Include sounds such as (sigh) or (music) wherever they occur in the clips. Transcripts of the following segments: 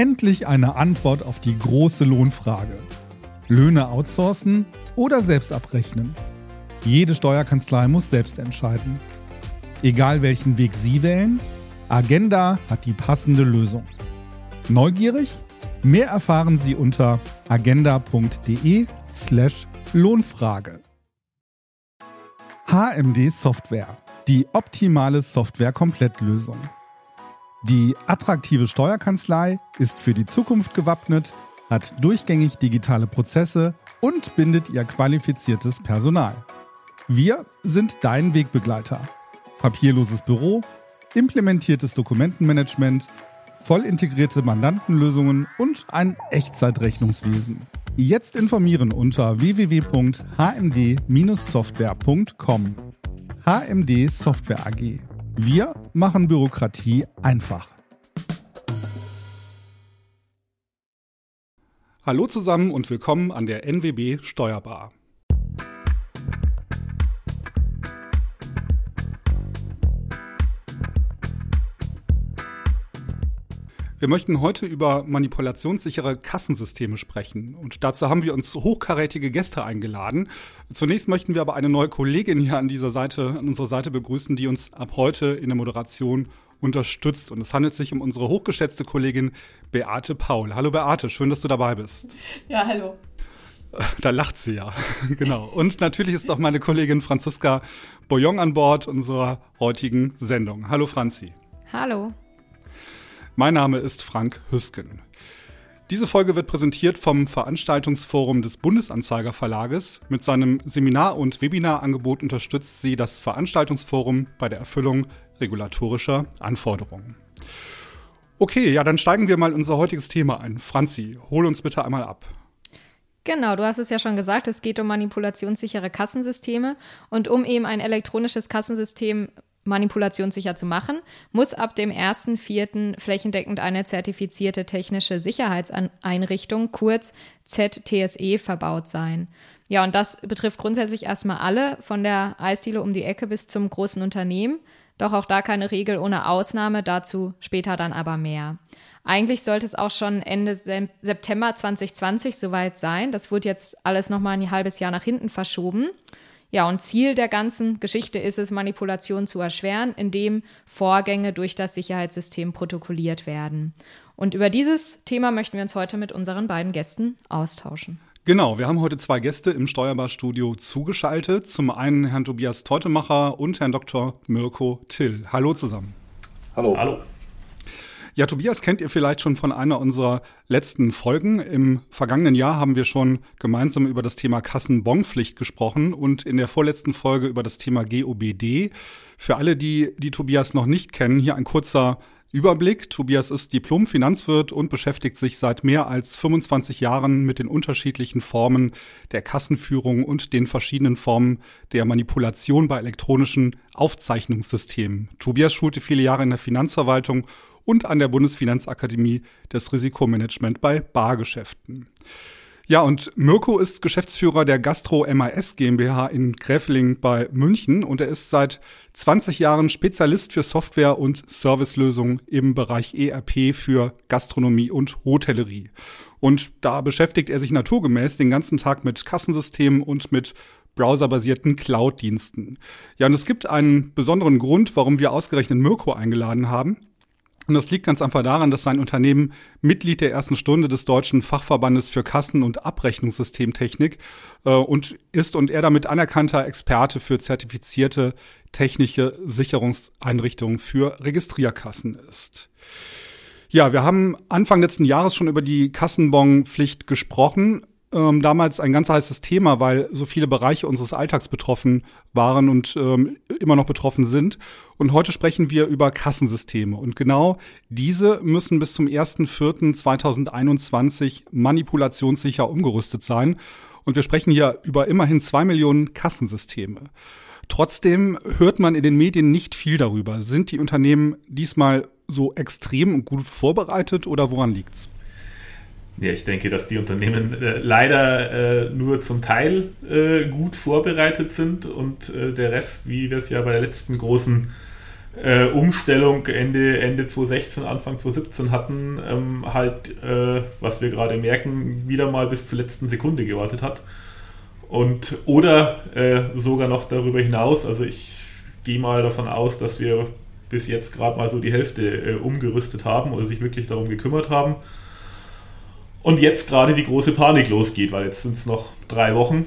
Endlich eine Antwort auf die große Lohnfrage. Löhne outsourcen oder selbst abrechnen? Jede Steuerkanzlei muss selbst entscheiden. Egal welchen Weg Sie wählen, Agenda hat die passende Lösung. Neugierig? Mehr erfahren Sie unter agenda.de/slash Lohnfrage. HMD Software, die optimale Software-Komplettlösung. Die attraktive Steuerkanzlei ist für die Zukunft gewappnet, hat durchgängig digitale Prozesse und bindet ihr qualifiziertes Personal. Wir sind dein Wegbegleiter. Papierloses Büro, implementiertes Dokumentenmanagement, voll integrierte Mandantenlösungen und ein Echtzeitrechnungswesen. Jetzt informieren unter www.hmd-software.com. HMD Software AG. Wir machen Bürokratie einfach. Hallo zusammen und willkommen an der NWB Steuerbar. Wir möchten heute über manipulationssichere Kassensysteme sprechen. Und dazu haben wir uns hochkarätige Gäste eingeladen. Zunächst möchten wir aber eine neue Kollegin hier an dieser Seite, an unserer Seite begrüßen, die uns ab heute in der Moderation unterstützt. Und es handelt sich um unsere hochgeschätzte Kollegin Beate Paul. Hallo Beate, schön, dass du dabei bist. Ja, hallo. Da lacht sie ja, (laughs) genau. Und natürlich ist auch meine Kollegin Franziska Boyong an Bord unserer heutigen Sendung. Hallo Franzi. Hallo. Mein Name ist Frank Hüsken. Diese Folge wird präsentiert vom Veranstaltungsforum des Bundesanzeiger Verlages. Mit seinem Seminar- und Webinarangebot unterstützt sie das Veranstaltungsforum bei der Erfüllung regulatorischer Anforderungen. Okay, ja, dann steigen wir mal unser heutiges Thema ein. Franzi, hol uns bitte einmal ab. Genau, du hast es ja schon gesagt, es geht um manipulationssichere Kassensysteme und um eben ein elektronisches Kassensystem manipulationssicher zu machen, muss ab dem 1.4. flächendeckend eine zertifizierte technische Sicherheitseinrichtung, kurz ZTSE, verbaut sein. Ja, und das betrifft grundsätzlich erstmal alle, von der Eisdiele um die Ecke bis zum großen Unternehmen. Doch auch da keine Regel ohne Ausnahme, dazu später dann aber mehr. Eigentlich sollte es auch schon Ende September 2020 soweit sein. Das wurde jetzt alles nochmal ein halbes Jahr nach hinten verschoben. Ja, und Ziel der ganzen Geschichte ist es, Manipulation zu erschweren, indem Vorgänge durch das Sicherheitssystem protokolliert werden. Und über dieses Thema möchten wir uns heute mit unseren beiden Gästen austauschen. Genau, wir haben heute zwei Gäste im Steuerbarstudio zugeschaltet. Zum einen Herrn Tobias Teutemacher und Herrn Dr. Mirko Till. Hallo zusammen. Hallo. Hallo. Ja, Tobias kennt ihr vielleicht schon von einer unserer letzten Folgen. Im vergangenen Jahr haben wir schon gemeinsam über das Thema Kassenbonpflicht gesprochen und in der vorletzten Folge über das Thema GOBD. Für alle, die, die Tobias noch nicht kennen, hier ein kurzer Überblick. Tobias ist Diplom-Finanzwirt und beschäftigt sich seit mehr als 25 Jahren mit den unterschiedlichen Formen der Kassenführung und den verschiedenen Formen der Manipulation bei elektronischen Aufzeichnungssystemen. Tobias schulte viele Jahre in der Finanzverwaltung und an der Bundesfinanzakademie des Risikomanagement bei Bargeschäften. Ja, und Mirko ist Geschäftsführer der Gastro MAS GmbH in Gräfeling bei München und er ist seit 20 Jahren Spezialist für Software- und Servicelösungen im Bereich ERP für Gastronomie und Hotellerie. Und da beschäftigt er sich naturgemäß den ganzen Tag mit Kassensystemen und mit browserbasierten Cloud-Diensten. Ja, und es gibt einen besonderen Grund, warum wir ausgerechnet Mirko eingeladen haben. Und das liegt ganz einfach daran, dass sein Unternehmen Mitglied der ersten Stunde des Deutschen Fachverbandes für Kassen- und Abrechnungssystemtechnik äh, und ist und er damit anerkannter Experte für zertifizierte technische Sicherungseinrichtungen für Registrierkassen ist. Ja, wir haben Anfang letzten Jahres schon über die Kassenbonpflicht gesprochen ähm, damals ein ganz heißes Thema, weil so viele Bereiche unseres Alltags betroffen waren und ähm, immer noch betroffen sind. Und heute sprechen wir über Kassensysteme. Und genau diese müssen bis zum 1.4.2021 manipulationssicher umgerüstet sein. Und wir sprechen hier über immerhin zwei Millionen Kassensysteme. Trotzdem hört man in den Medien nicht viel darüber. Sind die Unternehmen diesmal so extrem gut vorbereitet oder woran liegt's? Ja, ich denke, dass die Unternehmen äh, leider äh, nur zum Teil äh, gut vorbereitet sind und äh, der Rest, wie wir es ja bei der letzten großen äh, Umstellung Ende, Ende 2016, Anfang 2017 hatten, ähm, halt, äh, was wir gerade merken, wieder mal bis zur letzten Sekunde gewartet hat. Und oder sogar noch darüber hinaus, also ich gehe mal davon aus, dass wir bis jetzt gerade mal so die Hälfte umgerüstet haben oder sich wirklich darum gekümmert haben. Und jetzt gerade die große Panik losgeht, weil jetzt sind es noch drei Wochen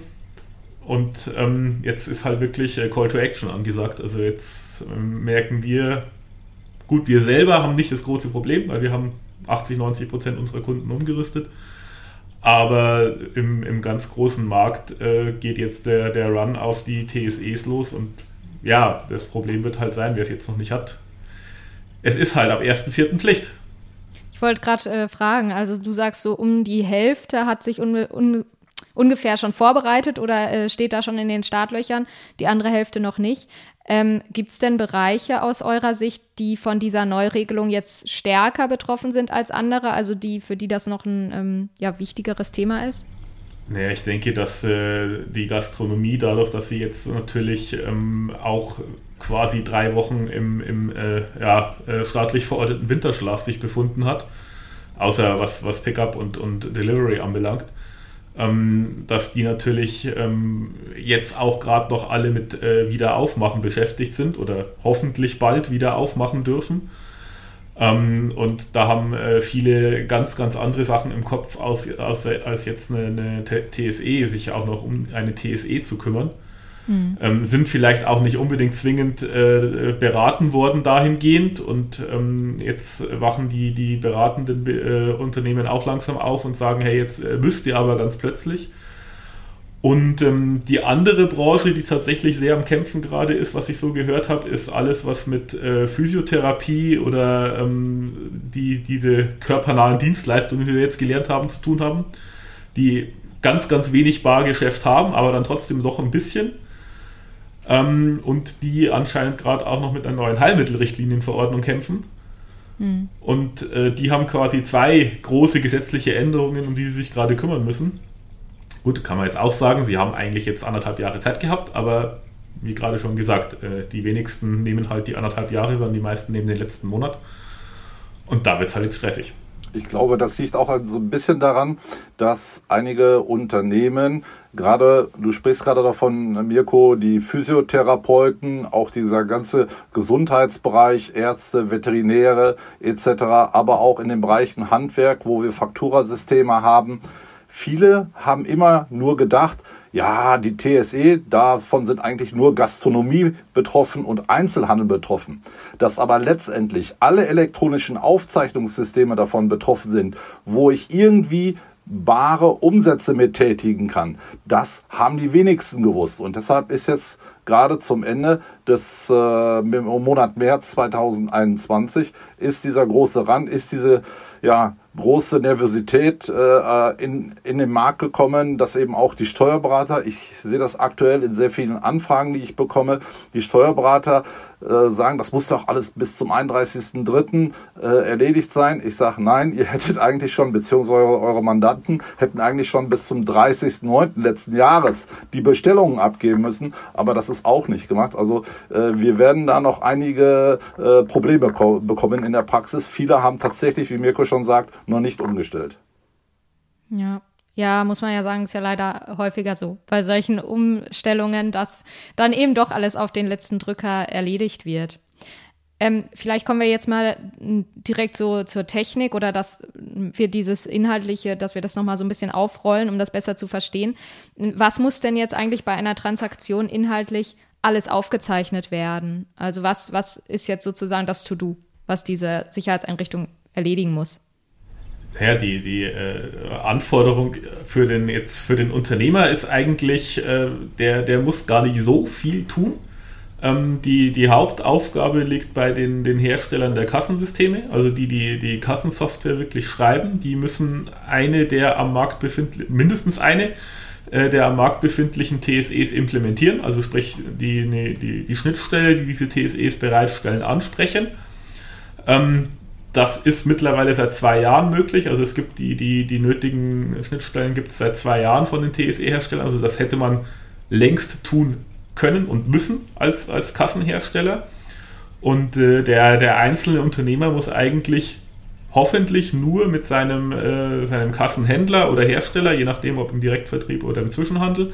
und ähm, jetzt ist halt wirklich äh, Call to Action angesagt. Also jetzt ähm, merken wir, gut, wir selber haben nicht das große Problem, weil wir haben 80, 90 Prozent unserer Kunden umgerüstet. Aber im, im ganz großen Markt äh, geht jetzt der, der Run auf die TSEs los und ja, das Problem wird halt sein, wer es jetzt noch nicht hat. Es ist halt ab 1.4. Pflicht. Wollte gerade äh, fragen, also du sagst so, um die Hälfte hat sich un, un, ungefähr schon vorbereitet oder äh, steht da schon in den Startlöchern, die andere Hälfte noch nicht. Ähm, Gibt es denn Bereiche aus eurer Sicht, die von dieser Neuregelung jetzt stärker betroffen sind als andere, also die, für die das noch ein ähm, ja, wichtigeres Thema ist? Naja, ich denke, dass äh, die Gastronomie dadurch, dass sie jetzt natürlich ähm, auch quasi drei Wochen im, im äh, ja, äh, staatlich verordneten Winterschlaf sich befunden hat, außer was, was Pickup und, und Delivery anbelangt, ähm, dass die natürlich ähm, jetzt auch gerade noch alle mit äh, Wiederaufmachen beschäftigt sind oder hoffentlich bald wieder aufmachen dürfen. Ähm, und da haben äh, viele ganz, ganz andere Sachen im Kopf, aus, aus, als jetzt eine, eine TSE, sich auch noch um eine TSE zu kümmern. Mhm. Ähm, sind vielleicht auch nicht unbedingt zwingend äh, beraten worden dahingehend und ähm, jetzt wachen die, die beratenden äh, Unternehmen auch langsam auf und sagen, hey, jetzt äh, müsst ihr aber ganz plötzlich. Und ähm, die andere Branche, die tatsächlich sehr am Kämpfen gerade ist, was ich so gehört habe, ist alles, was mit äh, Physiotherapie oder ähm, die, diese körpernahen Dienstleistungen, die wir jetzt gelernt haben, zu tun haben, die ganz, ganz wenig Bargeschäft haben, aber dann trotzdem doch ein bisschen. Ähm, und die anscheinend gerade auch noch mit einer neuen Heilmittelrichtlinienverordnung kämpfen. Mhm. Und äh, die haben quasi zwei große gesetzliche Änderungen, um die sie sich gerade kümmern müssen. Gut, kann man jetzt auch sagen, sie haben eigentlich jetzt anderthalb Jahre Zeit gehabt, aber wie gerade schon gesagt, äh, die wenigsten nehmen halt die anderthalb Jahre, sondern die meisten nehmen den letzten Monat. Und da wird es halt jetzt stressig. Ich glaube, das liegt auch so ein bisschen daran, dass einige Unternehmen, gerade, du sprichst gerade davon, Mirko, die Physiotherapeuten, auch dieser ganze Gesundheitsbereich, Ärzte, Veterinäre etc., aber auch in den Bereichen Handwerk, wo wir Fakturasysteme haben. Viele haben immer nur gedacht, ja, die TSE, davon sind eigentlich nur Gastronomie betroffen und Einzelhandel betroffen. Dass aber letztendlich alle elektronischen Aufzeichnungssysteme davon betroffen sind, wo ich irgendwie bare Umsätze mit tätigen kann, das haben die wenigsten gewusst. Und deshalb ist jetzt gerade zum Ende des äh, Monat März 2021 ist dieser große Rand, ist diese ja, große Nervosität äh, in, in den Markt gekommen, dass eben auch die Steuerberater, ich sehe das aktuell in sehr vielen Anfragen, die ich bekomme, die Steuerberater äh, sagen, das muss doch alles bis zum 31.03. Äh, erledigt sein. Ich sage, nein, ihr hättet eigentlich schon, beziehungsweise eure, eure Mandanten hätten eigentlich schon bis zum 30.09. letzten Jahres die Bestellungen abgeben müssen, aber das ist auch nicht gemacht. Also äh, wir werden da noch einige äh, Probleme bekommen in der Praxis. Viele haben tatsächlich, wie Mirko schon sagt, noch nicht umgestellt. Ja, ja, muss man ja sagen, ist ja leider häufiger so bei solchen Umstellungen, dass dann eben doch alles auf den letzten Drücker erledigt wird. Ähm, vielleicht kommen wir jetzt mal direkt so zur Technik oder dass wir dieses Inhaltliche, dass wir das nochmal so ein bisschen aufrollen, um das besser zu verstehen. Was muss denn jetzt eigentlich bei einer Transaktion inhaltlich alles aufgezeichnet werden? Also was, was ist jetzt sozusagen das To-Do, was diese Sicherheitseinrichtung erledigen muss? Naja, die, die äh, Anforderung für den, jetzt für den Unternehmer ist eigentlich, äh, der, der muss gar nicht so viel tun. Ähm, die, die Hauptaufgabe liegt bei den, den Herstellern der Kassensysteme, also die, die die Kassensoftware wirklich schreiben. Die müssen eine der am Markt befindlichen, mindestens eine äh, der am Markt befindlichen TSEs implementieren, also sprich die, ne, die, die Schnittstelle, die diese TSEs bereitstellen, ansprechen. Ähm, das ist mittlerweile seit zwei Jahren möglich. Also es gibt die, die, die nötigen Schnittstellen gibt es seit zwei Jahren von den TSE-Herstellern. Also das hätte man längst tun können und müssen als, als Kassenhersteller. Und äh, der, der einzelne Unternehmer muss eigentlich hoffentlich nur mit seinem, äh, seinem Kassenhändler oder Hersteller, je nachdem ob im Direktvertrieb oder im Zwischenhandel,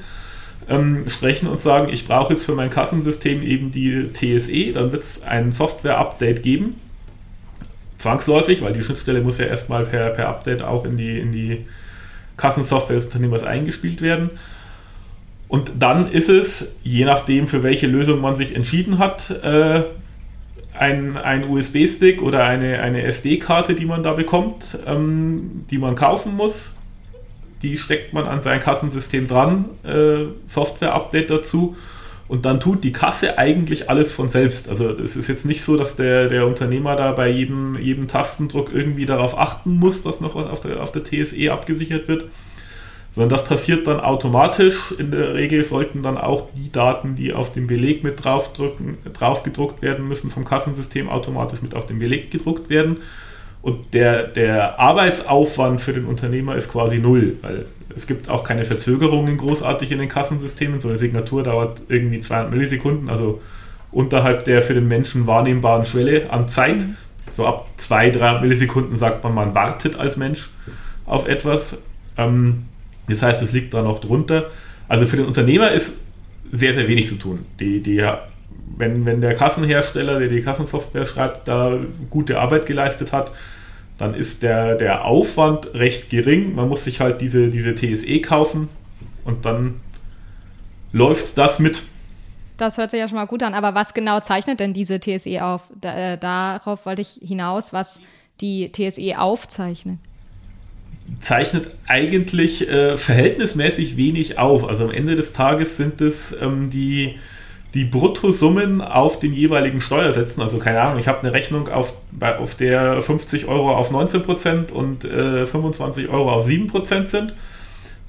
ähm, sprechen und sagen, ich brauche jetzt für mein Kassensystem eben die TSE, dann wird es ein Software-Update geben. Zwangsläufig, weil die Schnittstelle muss ja erstmal per, per Update auch in die, in die Kassensoftware des Unternehmers eingespielt werden. Und dann ist es, je nachdem, für welche Lösung man sich entschieden hat, äh, ein, ein USB-Stick oder eine, eine SD-Karte, die man da bekommt, ähm, die man kaufen muss. Die steckt man an sein Kassensystem dran, äh, Software-Update dazu und dann tut die Kasse eigentlich alles von selbst. Also es ist jetzt nicht so, dass der, der Unternehmer da bei jedem, jedem Tastendruck irgendwie darauf achten muss, dass noch was auf der, auf der TSE abgesichert wird, sondern das passiert dann automatisch. In der Regel sollten dann auch die Daten, die auf dem Beleg mit drauf gedruckt werden müssen, vom Kassensystem automatisch mit auf den Beleg gedruckt werden. Und der, der Arbeitsaufwand für den Unternehmer ist quasi null, weil es gibt auch keine Verzögerungen großartig in den Kassensystemen. So eine Signatur dauert irgendwie 200 Millisekunden, also unterhalb der für den Menschen wahrnehmbaren Schwelle an Zeit. Mhm. So ab 2, 3 Millisekunden sagt man, man wartet als Mensch auf etwas. Ähm, das heißt, es liegt da noch drunter. Also für den Unternehmer ist sehr, sehr wenig zu tun. Die, die, wenn, wenn der Kassenhersteller, der die Kassensoftware schreibt, da gute Arbeit geleistet hat, dann ist der, der Aufwand recht gering. Man muss sich halt diese, diese TSE kaufen und dann läuft das mit. Das hört sich ja schon mal gut an. Aber was genau zeichnet denn diese TSE auf? Da, äh, darauf wollte ich hinaus, was die TSE aufzeichnet zeichnet eigentlich äh, verhältnismäßig wenig auf. Also am Ende des Tages sind es ähm, die, die Bruttosummen auf den jeweiligen Steuersätzen. Also keine Ahnung, ich habe eine Rechnung, auf, auf der 50 Euro auf 19% und äh, 25 Euro auf 7% sind.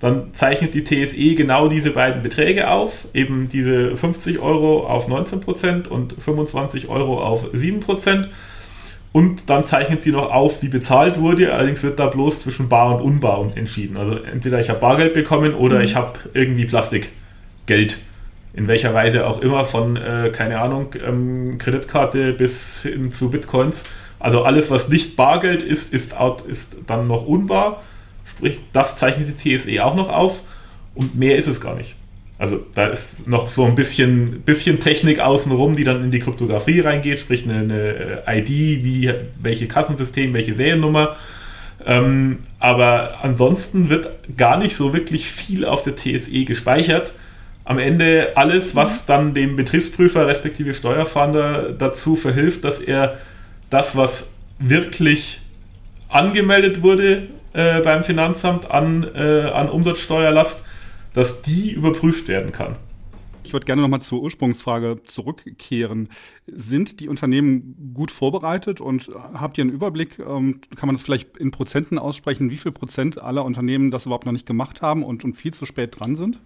Dann zeichnet die TSE genau diese beiden Beträge auf, eben diese 50 Euro auf 19% und 25 Euro auf 7%. Und dann zeichnet sie noch auf, wie bezahlt wurde. Allerdings wird da bloß zwischen bar und unbar entschieden. Also entweder ich habe Bargeld bekommen oder mhm. ich habe irgendwie Plastikgeld. In welcher Weise auch immer, von, äh, keine Ahnung, ähm, Kreditkarte bis hin zu Bitcoins. Also alles, was nicht Bargeld ist, ist, out, ist dann noch unbar. Sprich, das zeichnet die TSE auch noch auf. Und mehr ist es gar nicht. Also da ist noch so ein bisschen, bisschen Technik außenrum, die dann in die Kryptographie reingeht, sprich eine, eine ID, wie welche Kassensystem, welche Seriennummer. Ähm, aber ansonsten wird gar nicht so wirklich viel auf der TSE gespeichert. Am Ende alles, was mhm. dann dem Betriebsprüfer respektive Steuerfahnder dazu verhilft, dass er das, was wirklich angemeldet wurde äh, beim Finanzamt an, äh, an Umsatzsteuerlast, dass die überprüft werden kann. Ich würde gerne nochmal zur Ursprungsfrage zurückkehren. Sind die Unternehmen gut vorbereitet und habt ihr einen Überblick? Ähm, kann man das vielleicht in Prozenten aussprechen, wie viel Prozent aller Unternehmen das überhaupt noch nicht gemacht haben und, und viel zu spät dran sind?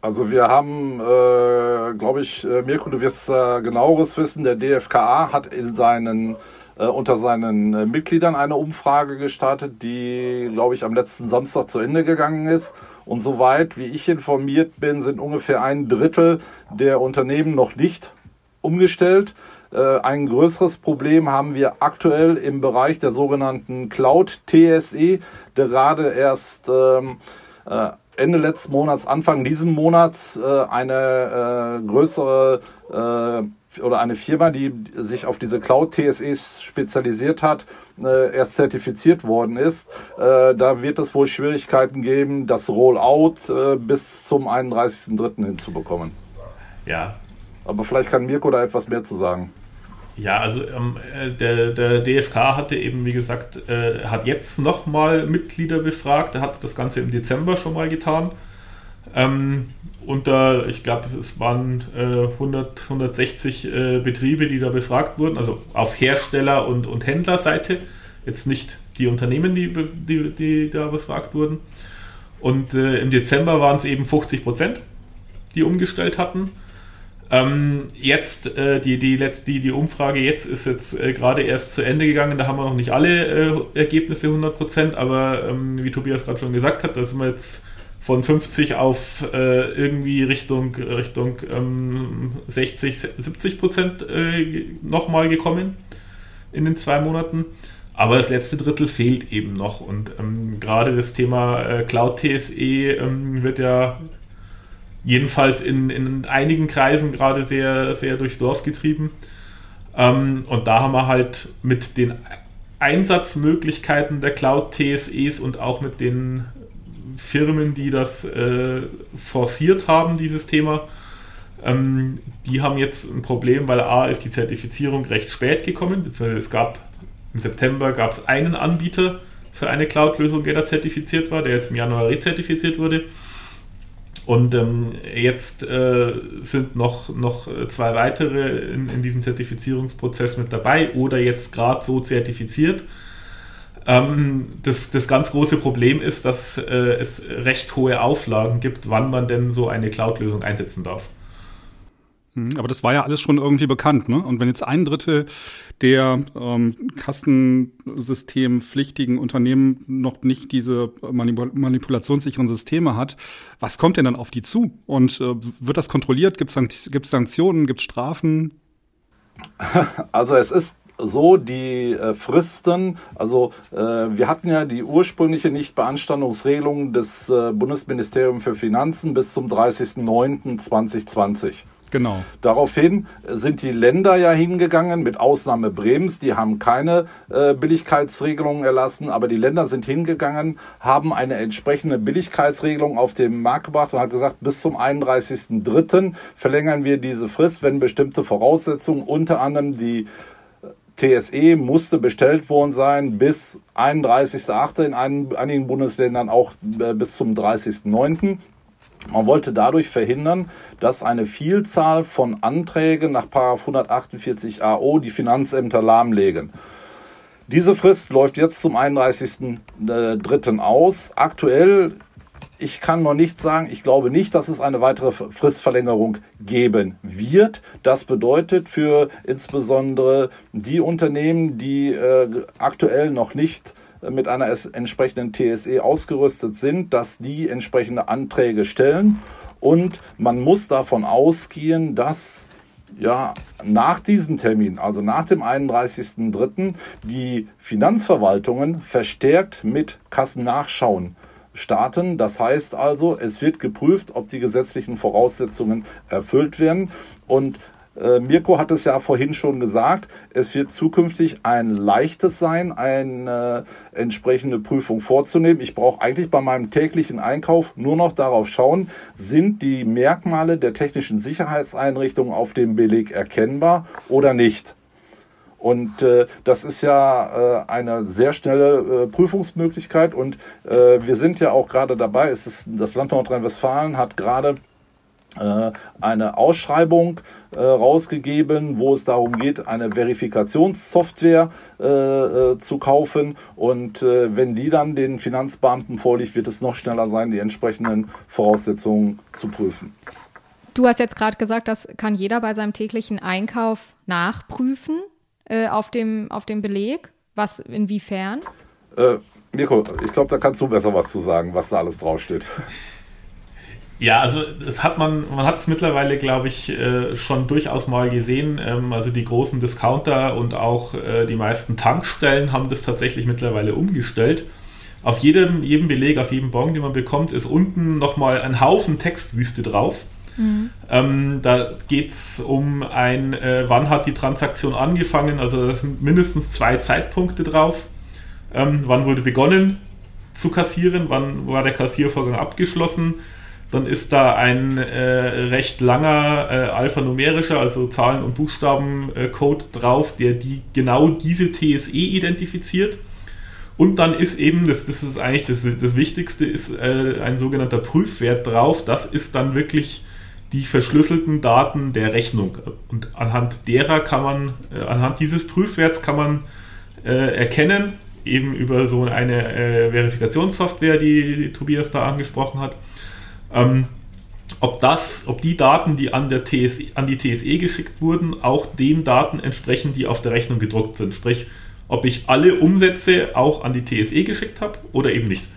Also wir haben, äh, glaube ich, äh, Mirko, du wirst äh, genaueres wissen, der DFKA hat in seinen äh, unter seinen äh, Mitgliedern eine Umfrage gestartet, die, glaube ich, am letzten Samstag zu Ende gegangen ist. Und soweit wie ich informiert bin, sind ungefähr ein Drittel der Unternehmen noch nicht umgestellt. Äh, ein größeres Problem haben wir aktuell im Bereich der sogenannten Cloud TSE, gerade erst ähm, äh, Ende letzten Monats, Anfang diesen Monats äh, eine äh, größere äh, oder eine Firma, die sich auf diese Cloud TSEs spezialisiert hat, äh, erst zertifiziert worden ist. Äh, da wird es wohl Schwierigkeiten geben, das Rollout äh, bis zum 31.03. hinzubekommen. Ja. Aber vielleicht kann Mirko da etwas mehr zu sagen. Ja, also ähm, äh, der, der DFK hatte eben, wie gesagt, äh, hat jetzt nochmal Mitglieder befragt. Er hat das Ganze im Dezember schon mal getan. Ähm, unter, ich glaube, es waren äh, 100, 160 äh, Betriebe, die da befragt wurden, also auf Hersteller- und, und Händlerseite, jetzt nicht die Unternehmen, die, die, die da befragt wurden. Und äh, im Dezember waren es eben 50 Prozent, die umgestellt hatten. Ähm, jetzt, äh, die, die, letzt, die, die Umfrage jetzt ist jetzt äh, gerade erst zu Ende gegangen, da haben wir noch nicht alle äh, Ergebnisse 100 Prozent, aber ähm, wie Tobias gerade schon gesagt hat, da sind wir jetzt von 50 auf äh, irgendwie Richtung, Richtung ähm, 60, 70 Prozent äh, nochmal gekommen in den zwei Monaten. Aber das letzte Drittel fehlt eben noch. Und ähm, gerade das Thema äh, Cloud TSE ähm, wird ja jedenfalls in, in einigen Kreisen gerade sehr, sehr durchs Dorf getrieben. Ähm, und da haben wir halt mit den Einsatzmöglichkeiten der Cloud TSEs und auch mit den Firmen, die das äh, forciert haben, dieses Thema, ähm, die haben jetzt ein Problem, weil A ist die Zertifizierung recht spät gekommen, beziehungsweise es gab im September gab es einen Anbieter für eine Cloud-Lösung, der da zertifiziert war, der jetzt im Januar rezertifiziert wurde. Und ähm, jetzt äh, sind noch, noch zwei weitere in, in diesem Zertifizierungsprozess mit dabei oder jetzt gerade so zertifiziert. Ähm, das, das ganz große Problem ist, dass äh, es recht hohe Auflagen gibt, wann man denn so eine Cloud-Lösung einsetzen darf. Hm, aber das war ja alles schon irgendwie bekannt, ne? Und wenn jetzt ein Drittel der ähm, kassensystempflichtigen Unternehmen noch nicht diese manipul manipulationssicheren Systeme hat, was kommt denn dann auf die zu? Und äh, wird das kontrolliert? Gibt es Sanktionen? Gibt es Strafen? (laughs) Also es ist so die äh, Fristen, also äh, wir hatten ja die ursprüngliche Nichtbeanstandungsregelung des äh, Bundesministeriums für Finanzen bis zum 30.09.2020. Genau. Daraufhin sind die Länder ja hingegangen, mit Ausnahme Bremens, die haben keine äh, Billigkeitsregelungen erlassen, aber die Länder sind hingegangen, haben eine entsprechende Billigkeitsregelung auf den Markt gebracht und hat gesagt, bis zum 31.03. verlängern wir diese Frist, wenn bestimmte Voraussetzungen, unter anderem die äh, TSE musste bestellt worden sein bis 31.08. in einigen Bundesländern auch äh, bis zum 30.09. Man wollte dadurch verhindern, dass eine Vielzahl von Anträgen nach 148 AO die Finanzämter lahmlegen. Diese Frist läuft jetzt zum 31.03. aus. Aktuell, ich kann noch nicht sagen, ich glaube nicht, dass es eine weitere Fristverlängerung geben wird. Das bedeutet für insbesondere die Unternehmen, die äh, aktuell noch nicht mit einer entsprechenden TSE ausgerüstet sind, dass die entsprechende Anträge stellen. Und man muss davon ausgehen, dass ja, nach diesem Termin, also nach dem 31.03., die Finanzverwaltungen verstärkt mit Kassennachschauen starten. Das heißt also, es wird geprüft, ob die gesetzlichen Voraussetzungen erfüllt werden. Und äh, Mirko hat es ja vorhin schon gesagt, es wird zukünftig ein leichtes sein, eine äh, entsprechende Prüfung vorzunehmen. Ich brauche eigentlich bei meinem täglichen Einkauf nur noch darauf schauen, sind die Merkmale der technischen Sicherheitseinrichtung auf dem Beleg erkennbar oder nicht. Und äh, das ist ja äh, eine sehr schnelle äh, Prüfungsmöglichkeit. Und äh, wir sind ja auch gerade dabei, es ist, das Land Nordrhein-Westfalen hat gerade äh, eine Ausschreibung äh, rausgegeben, wo es darum geht, eine Verifikationssoftware äh, äh, zu kaufen. Und äh, wenn die dann den Finanzbeamten vorliegt, wird es noch schneller sein, die entsprechenden Voraussetzungen zu prüfen. Du hast jetzt gerade gesagt, das kann jeder bei seinem täglichen Einkauf nachprüfen äh, auf, dem, auf dem Beleg. Was, inwiefern? Mirko, ich glaube, da kannst du besser was zu sagen, was da alles draufsteht. Ja, also das hat man, man hat es mittlerweile, glaube ich, äh, schon durchaus mal gesehen. Ähm, also die großen Discounter und auch äh, die meisten Tankstellen haben das tatsächlich mittlerweile umgestellt. Auf jedem, jedem Beleg, auf jedem Bon, den man bekommt, ist unten nochmal ein Haufen Textwüste drauf. Mhm. Ähm, da geht es um ein, äh, wann hat die Transaktion angefangen, also da sind mindestens zwei Zeitpunkte drauf. Ähm, wann wurde begonnen zu kassieren, wann war der Kassiervorgang abgeschlossen, dann ist da ein äh, recht langer äh, alphanumerischer, also Zahlen- und Buchstaben-Code äh, drauf, der die, genau diese TSE identifiziert. Und dann ist eben, das, das ist eigentlich das, das Wichtigste, ist äh, ein sogenannter Prüfwert drauf. Das ist dann wirklich die verschlüsselten Daten der Rechnung. Und anhand derer kann man, äh, anhand dieses Prüfwerts kann man äh, erkennen, eben über so eine Verifikationssoftware, die, die Tobias da angesprochen hat, ähm, ob das, ob die Daten, die an, der TSE, an die TSE geschickt wurden, auch den Daten entsprechen, die auf der Rechnung gedruckt sind. Sprich, ob ich alle Umsätze auch an die TSE geschickt habe oder eben nicht.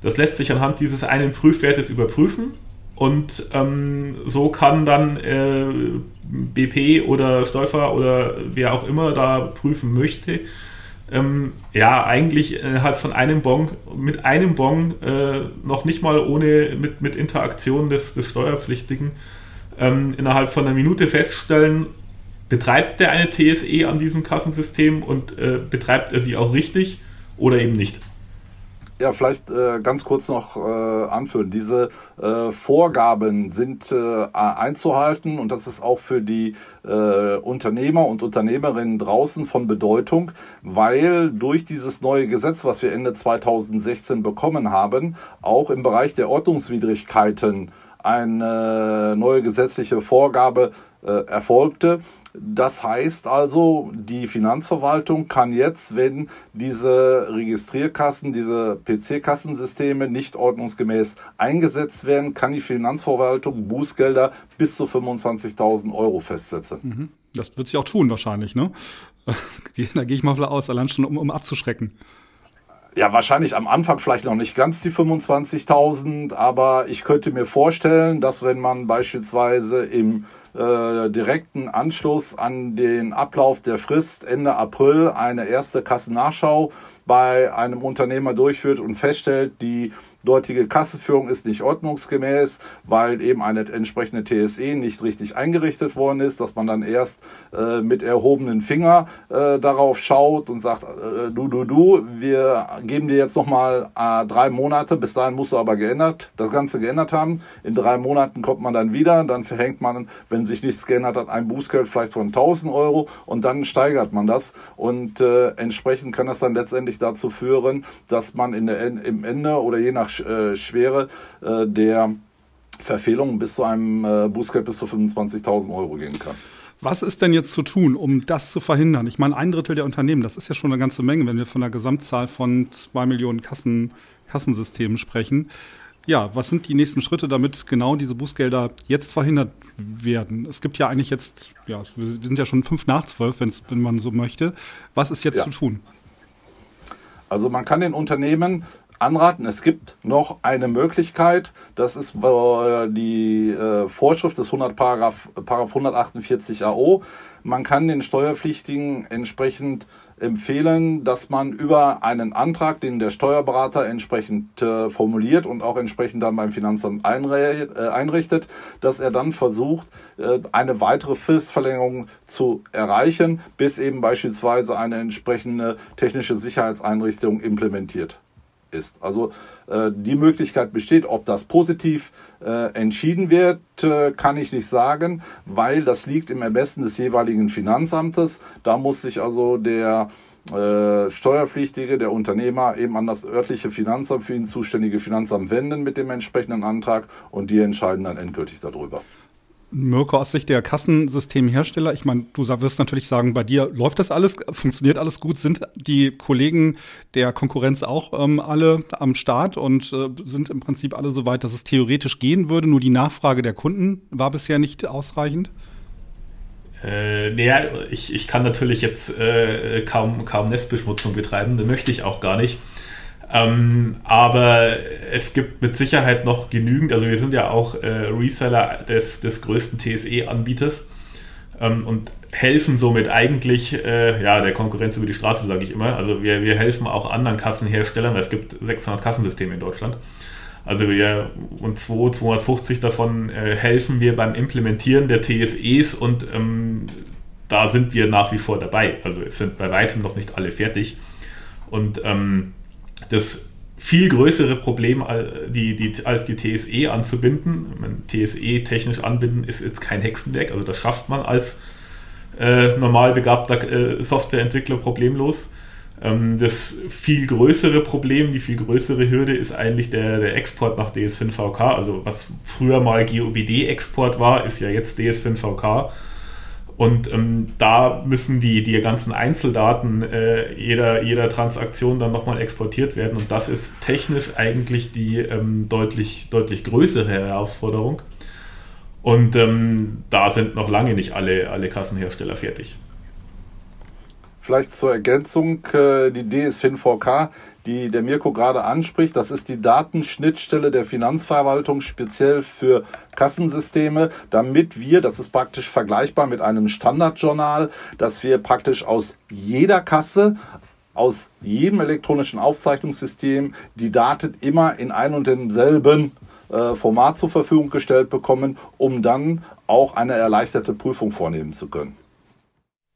Das lässt sich anhand dieses einen Prüfwertes überprüfen und ähm, so kann dann äh, BP oder Steufer oder wer auch immer da prüfen möchte, ähm, ja, eigentlich innerhalb von einem Bon, mit einem Bon, äh, noch nicht mal ohne, mit, mit Interaktion des, des Steuerpflichtigen, ähm, innerhalb von einer Minute feststellen, betreibt der eine TSE an diesem Kassensystem und äh, betreibt er sie auch richtig oder eben nicht. Ja, vielleicht äh, ganz kurz noch äh, anführen. Diese äh, Vorgaben sind äh, einzuhalten und das ist auch für die äh, Unternehmer und Unternehmerinnen draußen von Bedeutung, weil durch dieses neue Gesetz, was wir Ende 2016 bekommen haben, auch im Bereich der Ordnungswidrigkeiten eine neue gesetzliche Vorgabe äh, erfolgte das heißt also, die Finanzverwaltung kann jetzt, wenn diese Registrierkassen, diese PC-Kassensysteme nicht ordnungsgemäß eingesetzt werden, kann die Finanzverwaltung Bußgelder bis zu 25.000 Euro festsetzen. Mhm. Das wird sie auch tun wahrscheinlich, ne? (laughs) da gehe ich mal aus, allein schon um, um abzuschrecken. Ja, wahrscheinlich am Anfang vielleicht noch nicht ganz die 25.000, aber ich könnte mir vorstellen, dass wenn man beispielsweise im äh, direkten Anschluss an den Ablauf der Frist Ende April eine erste Kassennachschau bei einem Unternehmer durchführt und feststellt, die dortige Kassenführung ist nicht ordnungsgemäß, weil eben eine entsprechende TSE nicht richtig eingerichtet worden ist, dass man dann erst äh, mit erhobenen Finger äh, darauf schaut und sagt, äh, du, du, du, wir geben dir jetzt nochmal äh, drei Monate, bis dahin musst du aber geändert, das Ganze geändert haben. In drei Monaten kommt man dann wieder, dann verhängt man, wenn sich nichts geändert hat, ein Bußgeld vielleicht von 1000 Euro und dann steigert man das und äh, entsprechend kann das dann letztendlich dazu führen, dass man in der, im Ende oder je nach äh, Schwere äh, der Verfehlung bis zu einem äh, Bußgeld bis zu 25.000 Euro gehen kann. Was ist denn jetzt zu tun, um das zu verhindern? Ich meine, ein Drittel der Unternehmen, das ist ja schon eine ganze Menge, wenn wir von einer Gesamtzahl von zwei Millionen Kassen, Kassensystemen sprechen. Ja, was sind die nächsten Schritte, damit genau diese Bußgelder jetzt verhindert werden? Es gibt ja eigentlich jetzt, ja, wir sind ja schon fünf nach zwölf, wenn man so möchte. Was ist jetzt ja. zu tun? Also man kann den Unternehmen anraten. Es gibt noch eine Möglichkeit, das ist äh, die äh, Vorschrift des 100 Paragraph, Paragraph 148 AO. Man kann den Steuerpflichtigen entsprechend empfehlen, dass man über einen Antrag, den der Steuerberater entsprechend äh, formuliert und auch entsprechend dann beim Finanzamt einrichtet, dass er dann versucht, eine weitere Fristverlängerung zu erreichen, bis eben beispielsweise eine entsprechende technische Sicherheitseinrichtung implementiert ist. Also äh, die Möglichkeit besteht, ob das positiv äh, entschieden wird, äh, kann ich nicht sagen, weil das liegt im Ermessen des jeweiligen Finanzamtes. Da muss sich also der äh, Steuerpflichtige, der Unternehmer eben an das örtliche Finanzamt, für ihn zuständige Finanzamt wenden mit dem entsprechenden Antrag und die entscheiden dann endgültig darüber. Mirko, aus Sicht der Kassensystemhersteller, ich meine, du wirst natürlich sagen, bei dir läuft das alles, funktioniert alles gut, sind die Kollegen der Konkurrenz auch ähm, alle am Start und äh, sind im Prinzip alle so weit, dass es theoretisch gehen würde, nur die Nachfrage der Kunden war bisher nicht ausreichend? Äh, naja, ich, ich kann natürlich jetzt äh, kaum, kaum Nestbeschmutzung betreiben, das möchte ich auch gar nicht. Ähm, aber es gibt mit Sicherheit noch genügend, also wir sind ja auch äh, Reseller des, des größten TSE-Anbieters ähm, und helfen somit eigentlich äh, ja, der Konkurrenz über die Straße, sage ich immer. Also wir, wir helfen auch anderen Kassenherstellern, weil es gibt 600 Kassensysteme in Deutschland. Also wir und 2, 250 davon äh, helfen wir beim Implementieren der TSEs und ähm, da sind wir nach wie vor dabei. Also es sind bei weitem noch nicht alle fertig. Und ähm, das viel größere Problem die, als die TSE anzubinden. TSE technisch anbinden ist jetzt kein Hexenwerk, also das schafft man als äh, normal begabter äh, Softwareentwickler problemlos. Ähm, das viel größere Problem, die viel größere Hürde ist eigentlich der, der Export nach DS5VK. Also was früher mal GOBD-Export war, ist ja jetzt DS5VK. Und ähm, da müssen die, die ganzen Einzeldaten äh, jeder, jeder Transaktion dann nochmal exportiert werden. Und das ist technisch eigentlich die ähm, deutlich, deutlich größere Herausforderung. Und ähm, da sind noch lange nicht alle, alle Kassenhersteller fertig. Vielleicht zur Ergänzung, äh, die DSFIN VK, die der Mirko gerade anspricht. Das ist die Datenschnittstelle der Finanzverwaltung speziell für Kassensysteme, damit wir, das ist praktisch vergleichbar mit einem Standardjournal, dass wir praktisch aus jeder Kasse aus jedem elektronischen Aufzeichnungssystem die Daten immer in ein und demselben äh, Format zur Verfügung gestellt bekommen, um dann auch eine erleichterte Prüfung vornehmen zu können.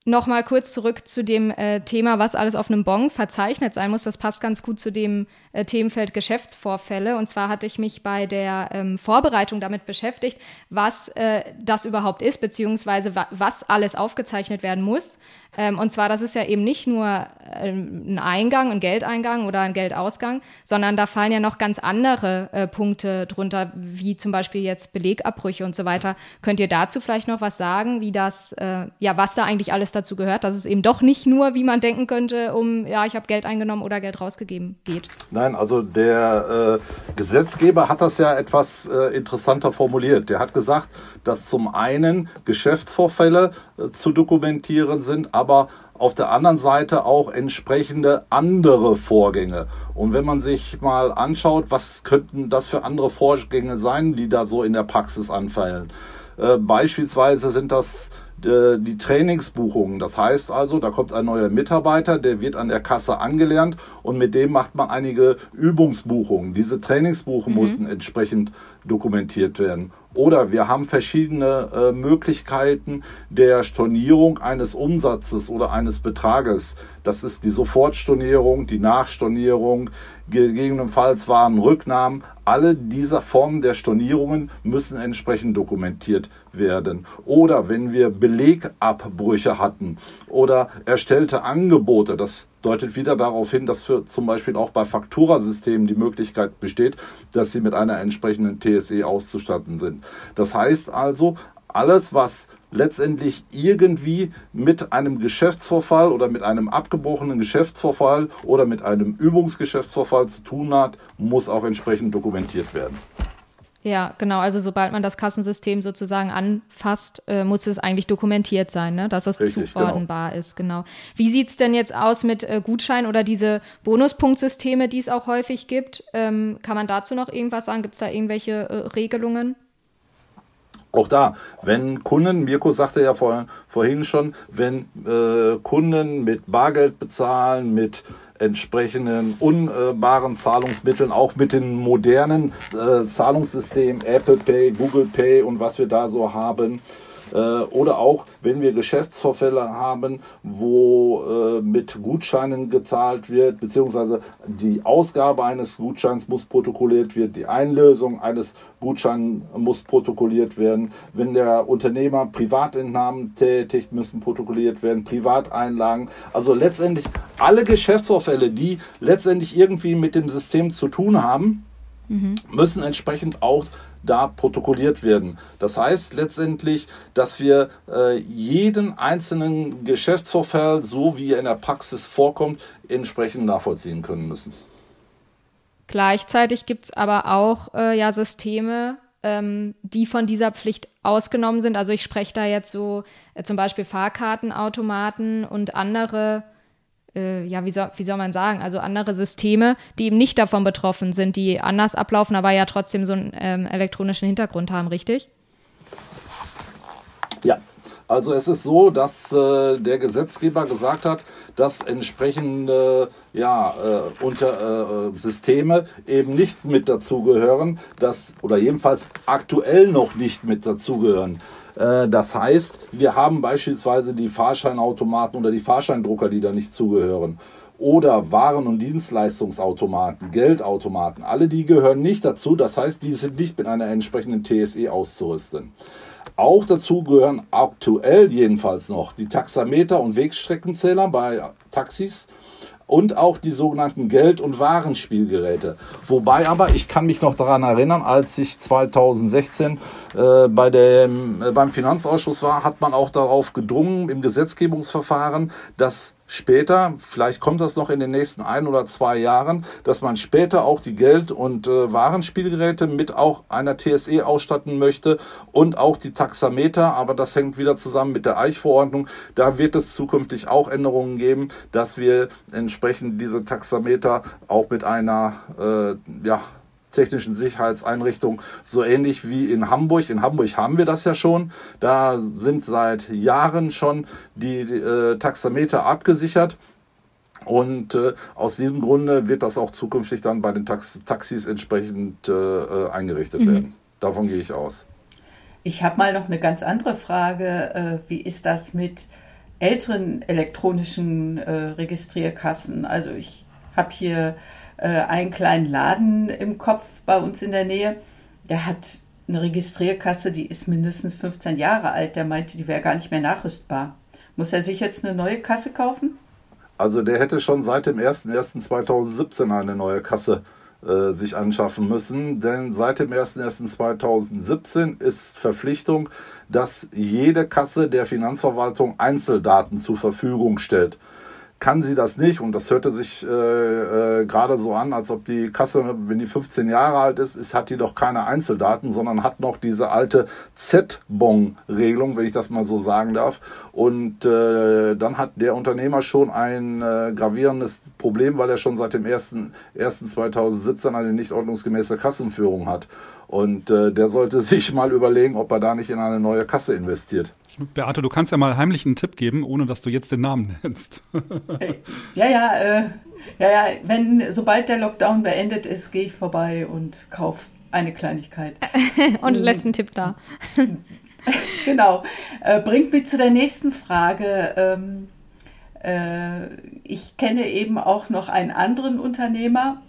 Nochmal kurz zurück zu dem äh, Thema, was alles auf einem Bon verzeichnet sein muss. Das passt ganz gut zu dem äh, Themenfeld Geschäftsvorfälle. Und zwar hatte ich mich bei der ähm, Vorbereitung damit beschäftigt, was äh, das überhaupt ist, beziehungsweise wa was alles aufgezeichnet werden muss. Ähm, und zwar, das ist ja eben nicht nur ähm, ein Eingang, ein Geldeingang oder ein Geldausgang, sondern da fallen ja noch ganz andere äh, Punkte drunter, wie zum Beispiel jetzt Belegabbrüche und so weiter. Könnt ihr dazu vielleicht noch was sagen, wie das, äh, ja, was da eigentlich alles dazu gehört, dass es eben doch nicht nur, wie man denken könnte, um, ja, ich habe Geld eingenommen oder Geld rausgegeben geht? Nein, also der äh, Gesetzgeber hat das ja etwas äh, interessanter formuliert. Der hat gesagt, dass zum einen Geschäftsvorfälle äh, zu dokumentieren sind, aber auf der anderen Seite auch entsprechende andere Vorgänge. Und wenn man sich mal anschaut, was könnten das für andere Vorgänge sein, die da so in der Praxis anfallen. Äh, beispielsweise sind das die Trainingsbuchungen. Das heißt also, da kommt ein neuer Mitarbeiter, der wird an der Kasse angelernt und mit dem macht man einige Übungsbuchungen. Diese Trainingsbuchungen mhm. mussten entsprechend dokumentiert werden. Oder wir haben verschiedene äh, Möglichkeiten der Stornierung eines Umsatzes oder eines Betrages. Das ist die Sofortstornierung, die Nachstornierung, gegebenenfalls Warenrücknahmen. Alle dieser Formen der Stornierungen müssen entsprechend dokumentiert werden. Oder wenn wir Belegabbrüche hatten oder erstellte Angebote, das deutet wieder darauf hin, dass für zum Beispiel auch bei Fakturasystemen die Möglichkeit besteht, dass sie mit einer entsprechenden TSE auszustatten sind. Das heißt also, alles, was letztendlich irgendwie mit einem Geschäftsvorfall oder mit einem abgebrochenen Geschäftsvorfall oder mit einem Übungsgeschäftsvorfall zu tun hat, muss auch entsprechend dokumentiert werden. Ja, genau. Also sobald man das Kassensystem sozusagen anfasst, äh, muss es eigentlich dokumentiert sein, ne? dass es Richtig, zuordnenbar genau. ist. Genau. Wie sieht es denn jetzt aus mit äh, Gutschein oder diese Bonuspunktsysteme, die es auch häufig gibt? Ähm, kann man dazu noch irgendwas sagen? Gibt es da irgendwelche äh, Regelungen? Auch da, wenn Kunden, Mirko sagte ja vor, vorhin schon, wenn äh, Kunden mit Bargeld bezahlen, mit entsprechenden unbaren Zahlungsmitteln, auch mit den modernen äh, Zahlungssystemen, Apple Pay, Google Pay und was wir da so haben, oder auch, wenn wir Geschäftsvorfälle haben, wo äh, mit Gutscheinen gezahlt wird, beziehungsweise die Ausgabe eines Gutscheins muss protokolliert werden, die Einlösung eines Gutscheins muss protokolliert werden. Wenn der Unternehmer Privatentnahmen tätigt, müssen protokolliert werden, Privateinlagen. Also letztendlich alle Geschäftsvorfälle, die letztendlich irgendwie mit dem System zu tun haben, mhm. müssen entsprechend auch da protokolliert werden. Das heißt letztendlich, dass wir äh, jeden einzelnen Geschäftsvorfall, so wie er in der Praxis vorkommt, entsprechend nachvollziehen können müssen. Gleichzeitig gibt es aber auch äh, ja Systeme, ähm, die von dieser Pflicht ausgenommen sind. Also ich spreche da jetzt so äh, zum Beispiel Fahrkartenautomaten und andere äh, ja, wie soll, wie soll man sagen, also andere Systeme, die eben nicht davon betroffen sind, die anders ablaufen, aber ja trotzdem so einen ähm, elektronischen Hintergrund haben, richtig? Ja, also es ist so, dass äh, der Gesetzgeber gesagt hat, dass entsprechende ja, äh, unter, äh, Systeme eben nicht mit dazugehören, oder jedenfalls aktuell noch nicht mit dazugehören. Äh, das heißt, wir haben beispielsweise die Fahrscheinautomaten oder die Fahrscheindrucker, die da nicht zugehören. Oder Waren- und Dienstleistungsautomaten, Geldautomaten, alle die gehören nicht dazu. Das heißt, die sind nicht mit einer entsprechenden TSE auszurüsten. Auch dazu gehören aktuell jedenfalls noch die Taxameter und Wegstreckenzähler bei Taxis und auch die sogenannten Geld- und Warenspielgeräte. Wobei aber, ich kann mich noch daran erinnern, als ich 2016 äh, bei dem, äh, beim Finanzausschuss war, hat man auch darauf gedrungen im Gesetzgebungsverfahren, dass später, vielleicht kommt das noch in den nächsten ein oder zwei Jahren, dass man später auch die Geld- und äh, Warenspielgeräte mit auch einer TSE ausstatten möchte und auch die Taxameter, aber das hängt wieder zusammen mit der Eichverordnung. Da wird es zukünftig auch Änderungen geben, dass wir entsprechend diese Taxameter auch mit einer äh, ja, technischen Sicherheitseinrichtung so ähnlich wie in Hamburg. In Hamburg haben wir das ja schon. Da sind seit Jahren schon die äh, Taxameter abgesichert. Und äh, aus diesem Grunde wird das auch zukünftig dann bei den Tax Taxis entsprechend äh, äh eingerichtet mhm. werden. Davon gehe ich aus. Ich habe mal noch eine ganz andere Frage. Äh, wie ist das mit älteren elektronischen äh, Registrierkassen? Also ich habe hier äh, einen kleinen Laden im Kopf bei uns in der Nähe. Der hat eine Registrierkasse, die ist mindestens 15 Jahre alt. Der meinte, die wäre gar nicht mehr nachrüstbar. Muss er sich jetzt eine neue Kasse kaufen? Also der hätte schon seit dem 01.01.2017 eine neue Kasse äh, sich anschaffen müssen, denn seit dem 01.01.2017 ist Verpflichtung, dass jede Kasse der Finanzverwaltung Einzeldaten zur Verfügung stellt kann sie das nicht. Und das hörte sich äh, äh, gerade so an, als ob die Kasse, wenn die 15 Jahre alt ist, ist, hat die doch keine Einzeldaten, sondern hat noch diese alte Z-Bon-Regelung, wenn ich das mal so sagen darf. Und äh, dann hat der Unternehmer schon ein äh, gravierendes Problem, weil er schon seit dem 1.1.2017 eine nicht ordnungsgemäße Kassenführung hat. Und äh, der sollte (laughs) sich mal überlegen, ob er da nicht in eine neue Kasse investiert. Beate, du kannst ja mal heimlich einen Tipp geben, ohne dass du jetzt den Namen nennst. (laughs) ja, ja, äh, ja, ja, wenn, sobald der Lockdown beendet ist, gehe ich vorbei und kaufe eine Kleinigkeit. (laughs) und lässt einen Tipp da. (laughs) genau. Äh, bringt mich zu der nächsten Frage. Ähm, äh, ich kenne eben auch noch einen anderen Unternehmer.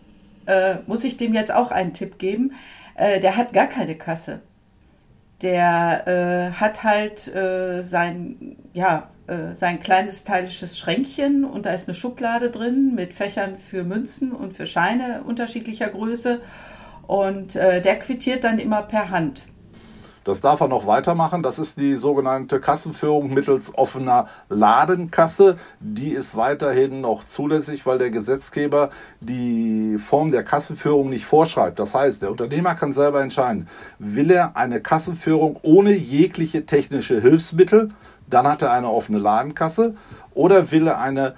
Äh, muss ich dem jetzt auch einen Tipp geben? Äh, der hat gar keine Kasse der äh, hat halt äh, sein, ja, äh, sein kleines stylisches Schränkchen und da ist eine Schublade drin mit Fächern für Münzen und für Scheine unterschiedlicher Größe und äh, der quittiert dann immer per Hand. Das darf er noch weitermachen. Das ist die sogenannte Kassenführung mittels offener Ladenkasse. Die ist weiterhin noch zulässig, weil der Gesetzgeber die Form der Kassenführung nicht vorschreibt. Das heißt, der Unternehmer kann selber entscheiden, will er eine Kassenführung ohne jegliche technische Hilfsmittel, dann hat er eine offene Ladenkasse, oder will er eine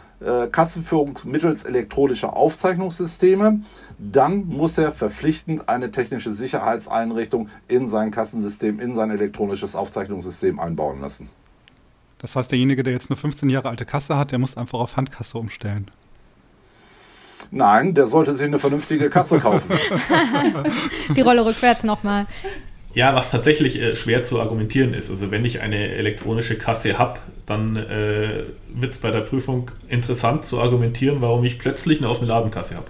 Kassenführung mittels elektronischer Aufzeichnungssysteme, dann muss er verpflichtend eine technische Sicherheitseinrichtung in sein Kassensystem, in sein elektronisches Aufzeichnungssystem einbauen lassen. Das heißt, derjenige, der jetzt eine 15 Jahre alte Kasse hat, der muss einfach auf Handkasse umstellen. Nein, der sollte sich eine vernünftige Kasse kaufen. (laughs) (laughs) Die Rolle rückwärts nochmal. Ja, was tatsächlich äh, schwer zu argumentieren ist. Also wenn ich eine elektronische Kasse habe, dann äh, wird es bei der Prüfung interessant zu argumentieren, warum ich plötzlich eine offene Ladenkasse habe.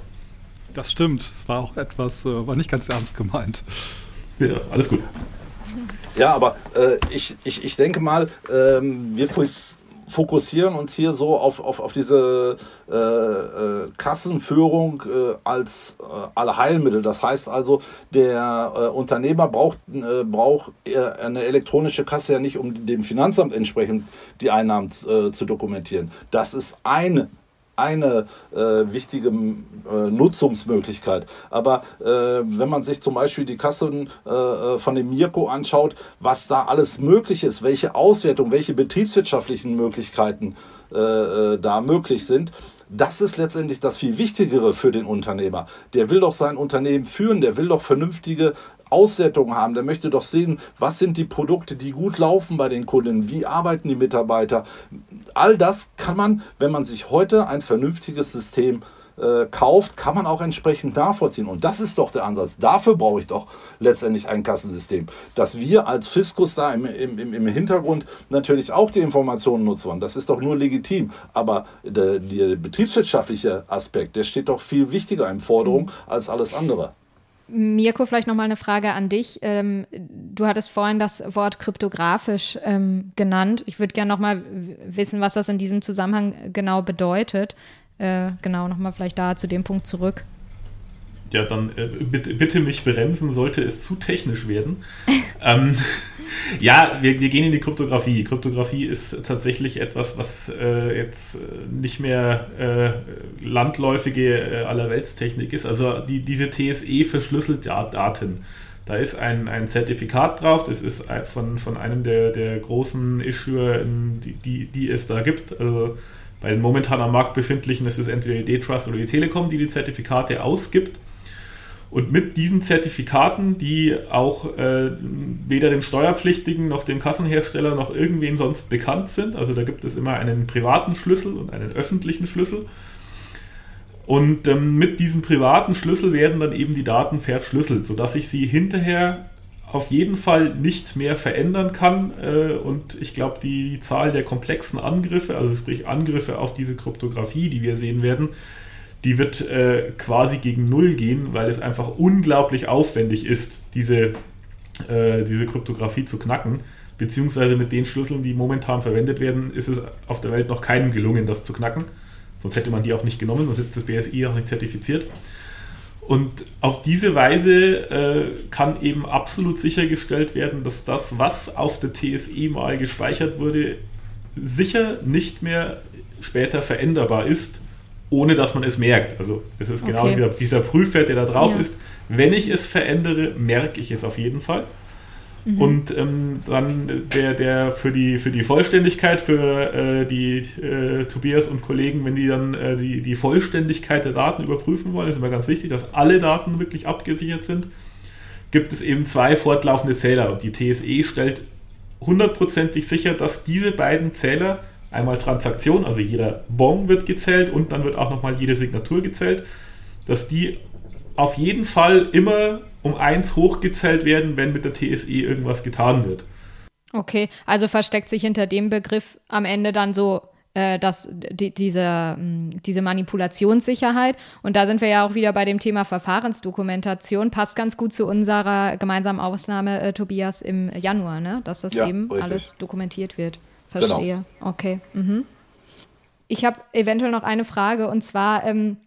Das stimmt. Es war auch etwas, äh, war nicht ganz ernst gemeint. Ja, alles gut. Ja, aber äh, ich, ich, ich denke mal, ähm, wir fokussieren uns hier so auf, auf, auf diese äh, äh, Kassenführung äh, als äh, Allheilmittel. Das heißt also, der äh, Unternehmer braucht, äh, braucht eine elektronische Kasse ja nicht, um dem Finanzamt entsprechend die Einnahmen zu dokumentieren. Das ist eine eine äh, wichtige äh, Nutzungsmöglichkeit. Aber äh, wenn man sich zum Beispiel die Kassen äh, äh, von dem Mirko anschaut, was da alles möglich ist, welche Auswertung, welche betriebswirtschaftlichen Möglichkeiten äh, da möglich sind, das ist letztendlich das viel Wichtigere für den Unternehmer. Der will doch sein Unternehmen führen, der will doch vernünftige Auswertung haben. Der möchte doch sehen, was sind die Produkte, die gut laufen bei den Kunden, wie arbeiten die Mitarbeiter. All das kann man, wenn man sich heute ein vernünftiges System äh, kauft, kann man auch entsprechend nachvollziehen. Und das ist doch der Ansatz. Dafür brauche ich doch letztendlich ein Kassensystem. Dass wir als Fiskus da im, im, im Hintergrund natürlich auch die Informationen nutzen wollen, das ist doch nur legitim. Aber der, der betriebswirtschaftliche Aspekt, der steht doch viel wichtiger in Forderung als alles andere. Mirko, vielleicht nochmal eine Frage an dich. Ähm, du hattest vorhin das Wort kryptografisch ähm, genannt. Ich würde gerne nochmal wissen, was das in diesem Zusammenhang genau bedeutet. Äh, genau, nochmal vielleicht da zu dem Punkt zurück. ja, dann äh, bitte, bitte, mich bremsen, sollte es zu technisch werden. (laughs) ähm, ja, wir, wir, gehen in die Kryptographie. Kryptographie ist tatsächlich etwas, was äh, jetzt nicht mehr äh, landläufige äh, Allerweltstechnik ist. Also die, diese TSE verschlüsselt Daten. Da ist ein, ein Zertifikat drauf, das ist von, von einem der, der großen Issuer, die, die, die es da gibt. Also bei den momentan am Markt befindlichen ist es entweder die D-Trust oder die Telekom, die die Zertifikate ausgibt. Und mit diesen Zertifikaten, die auch äh, weder dem Steuerpflichtigen noch dem Kassenhersteller noch irgendwem sonst bekannt sind, also da gibt es immer einen privaten Schlüssel und einen öffentlichen Schlüssel. Und ähm, mit diesem privaten Schlüssel werden dann eben die Daten verschlüsselt, sodass ich sie hinterher auf jeden Fall nicht mehr verändern kann. Äh, und ich glaube, die Zahl der komplexen Angriffe, also sprich Angriffe auf diese Kryptographie, die wir sehen werden, die wird äh, quasi gegen Null gehen, weil es einfach unglaublich aufwendig ist, diese, äh, diese Kryptographie zu knacken. Beziehungsweise mit den Schlüsseln, die momentan verwendet werden, ist es auf der Welt noch keinem gelungen, das zu knacken. Sonst hätte man die auch nicht genommen, sonst hätte das BSI auch nicht zertifiziert. Und auf diese Weise äh, kann eben absolut sichergestellt werden, dass das, was auf der TSE mal gespeichert wurde, sicher nicht mehr später veränderbar ist, ohne dass man es merkt. Also das ist genau okay. dieser, dieser Prüfwert, der da drauf ja. ist. Wenn ich es verändere, merke ich es auf jeden Fall. Mhm. Und ähm, dann der, der für die, für die Vollständigkeit, für äh, die äh, Tobias und Kollegen, wenn die dann äh, die, die Vollständigkeit der Daten überprüfen wollen, ist immer ganz wichtig, dass alle Daten wirklich abgesichert sind, gibt es eben zwei fortlaufende Zähler. Und die TSE stellt hundertprozentig sicher, dass diese beiden Zähler einmal Transaktion, also jeder Bon wird gezählt und dann wird auch nochmal jede Signatur gezählt, dass die auf jeden Fall immer um eins hochgezählt werden, wenn mit der TSE irgendwas getan wird. Okay, also versteckt sich hinter dem Begriff am Ende dann so äh, dass die, diese, hm, diese Manipulationssicherheit. Und da sind wir ja auch wieder bei dem Thema Verfahrensdokumentation. Passt ganz gut zu unserer gemeinsamen Aufnahme, äh, Tobias, im Januar, ne? dass das ja, eben richtig. alles dokumentiert wird. Verstehe. Genau. Okay. Mhm. Ich habe eventuell noch eine Frage und zwar ähm,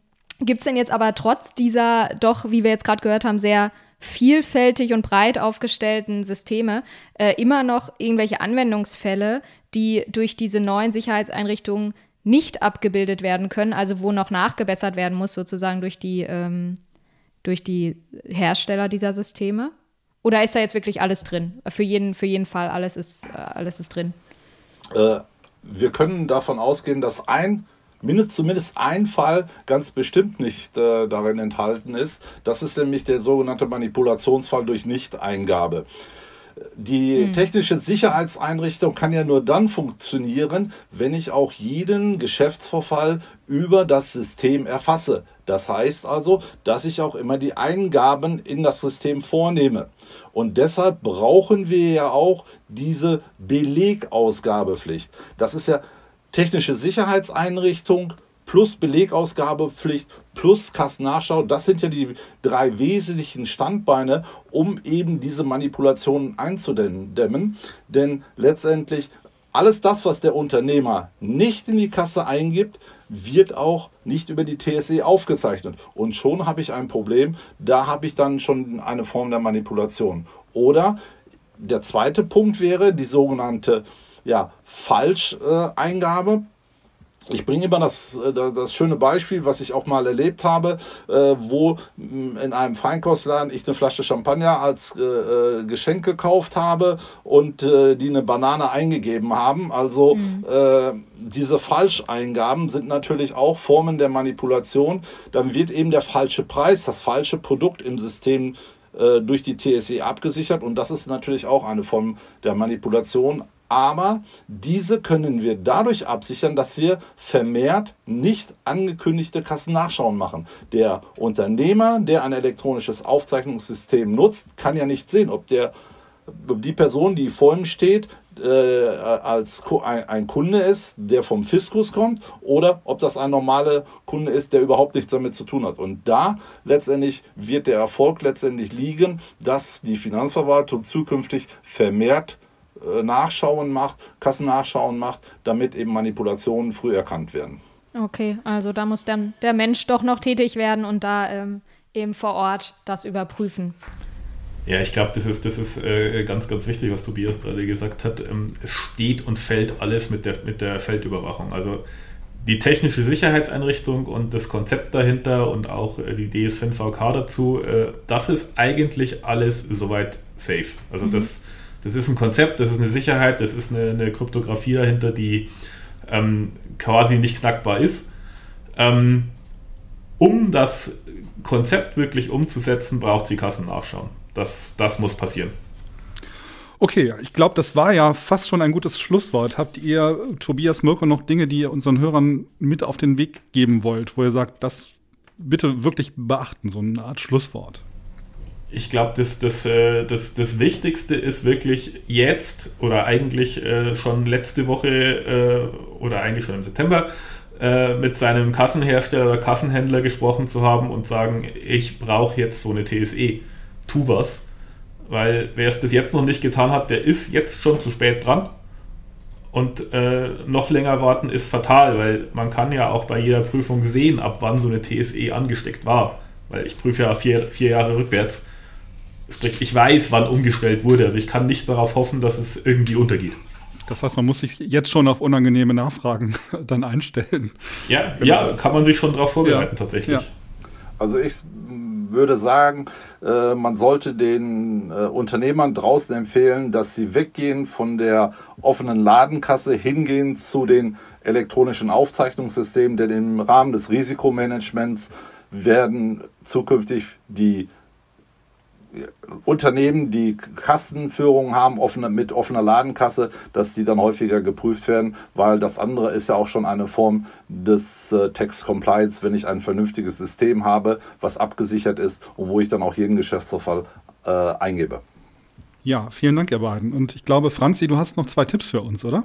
gibt es denn jetzt aber trotz dieser doch, wie wir jetzt gerade gehört haben, sehr vielfältig und breit aufgestellten Systeme äh, immer noch irgendwelche Anwendungsfälle, die durch diese neuen Sicherheitseinrichtungen nicht abgebildet werden können, also wo noch nachgebessert werden muss, sozusagen durch die, ähm, durch die Hersteller dieser Systeme? Oder ist da jetzt wirklich alles drin? Für jeden, für jeden Fall, alles ist, äh, alles ist drin. Äh, wir können davon ausgehen, dass ein mindestens zumindest ein Fall ganz bestimmt nicht äh, darin enthalten ist. Das ist nämlich der sogenannte Manipulationsfall durch Nichteingabe. Die hm. technische Sicherheitseinrichtung kann ja nur dann funktionieren, wenn ich auch jeden Geschäftsvorfall über das System erfasse. Das heißt also, dass ich auch immer die Eingaben in das System vornehme. Und deshalb brauchen wir ja auch diese Belegausgabepflicht. Das ist ja technische Sicherheitseinrichtung plus Belegausgabepflicht plus Kassennachschau, das sind ja die drei wesentlichen Standbeine, um eben diese Manipulationen einzudämmen. Denn letztendlich alles das, was der Unternehmer nicht in die Kasse eingibt, wird auch nicht über die TSE aufgezeichnet. Und schon habe ich ein Problem, da habe ich dann schon eine Form der Manipulation. Oder der zweite Punkt wäre die sogenannte ja, Falscheingabe. Ich bringe immer das, äh, das schöne Beispiel, was ich auch mal erlebt habe, äh, wo mm, in einem Feinkostladen ich eine Flasche Champagner als äh, Geschenk gekauft habe und die eine Banane eingegeben haben. Also mhm. diese Falscheingaben sind natürlich auch Formen der Manipulation. Dann wird eben der falsche Preis, das falsche Produkt im System durch die TSE abgesichert und das ist natürlich auch eine Form der Manipulation aber diese können wir dadurch absichern, dass wir vermehrt nicht angekündigte Kassennachschauen machen. Der Unternehmer, der ein elektronisches Aufzeichnungssystem nutzt, kann ja nicht sehen, ob der die Person, die vor ihm steht, äh, als ein, ein, Kunde ist, der vom Fiskus kommt, oder ob das ein normaler Kunde ist, der überhaupt nichts damit zu tun hat. Und da letztendlich wird der Erfolg letztendlich liegen, dass die Finanzverwaltung zukünftig vermehrt Nachschauen macht, Kassennachschauen macht, damit eben Manipulationen früh erkannt werden. Okay, also da muss dann der Mensch doch noch tätig werden und da ähm, eben vor Ort das überprüfen. Ja, ich glaube, das ist, das ist äh, ganz, ganz wichtig, was Tobias gerade gesagt hat. Ähm, es steht und fällt alles mit der, mit der Feldüberwachung. Also die technische Sicherheitseinrichtung und das Konzept dahinter und auch äh, die DS5VK dazu, äh, das ist eigentlich alles soweit safe. Also mhm. das, das ist ein Konzept, das ist eine Sicherheit, das ist eine, eine Kryptographie dahinter, die ähm, quasi nicht knackbar ist. Ähm, um das Konzept wirklich umzusetzen, braucht sie Kassen nachschauen. Das, das muss passieren. Okay, ich glaube, das war ja fast schon ein gutes Schlusswort. Habt ihr, Tobias Mirko, noch Dinge, die ihr unseren Hörern mit auf den Weg geben wollt, wo ihr sagt, das bitte wirklich beachten, so eine Art Schlusswort? Ich glaube, das, das, äh, das, das Wichtigste ist wirklich jetzt oder eigentlich äh, schon letzte Woche äh, oder eigentlich schon im September mit seinem Kassenhersteller oder Kassenhändler gesprochen zu haben und sagen, ich brauche jetzt so eine TSE. Tu was weil wer es bis jetzt noch nicht getan hat, der ist jetzt schon zu spät dran. Und äh, noch länger warten ist fatal, weil man kann ja auch bei jeder Prüfung sehen, ab wann so eine TSE angesteckt war. Weil ich prüfe ja vier, vier Jahre rückwärts. Sprich, ich weiß, wann umgestellt wurde. Also ich kann nicht darauf hoffen, dass es irgendwie untergeht. Das heißt, man muss sich jetzt schon auf unangenehme Nachfragen (laughs) dann einstellen. Ja, genau. ja kann man sich schon darauf vorbereiten, ja, tatsächlich. Ja. Also ich würde sagen, äh, man sollte den äh, Unternehmern draußen empfehlen, dass sie weggehen von der offenen Ladenkasse hingehen zu den elektronischen Aufzeichnungssystemen, denn im Rahmen des Risikomanagements werden zukünftig die Unternehmen, die Kassenführung haben offene, mit offener Ladenkasse, dass die dann häufiger geprüft werden, weil das andere ist ja auch schon eine Form des äh, Tax Compliance, wenn ich ein vernünftiges System habe, was abgesichert ist und wo ich dann auch jeden Geschäftsvorfall äh, eingebe. Ja, vielen Dank, ihr beiden. Und ich glaube, Franzi, du hast noch zwei Tipps für uns, oder?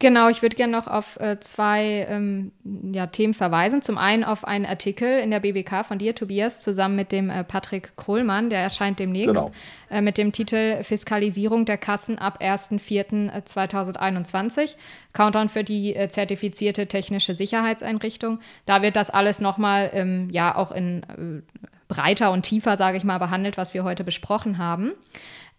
Genau, ich würde gerne noch auf äh, zwei ähm, ja, Themen verweisen. Zum einen auf einen Artikel in der BBK von dir, Tobias, zusammen mit dem äh, Patrick Kohlmann, der erscheint demnächst, genau. äh, mit dem Titel Fiskalisierung der Kassen ab 1.4.2021. Countdown für die äh, zertifizierte technische Sicherheitseinrichtung. Da wird das alles nochmal ähm, ja auch in äh, breiter und tiefer, sage ich mal, behandelt, was wir heute besprochen haben.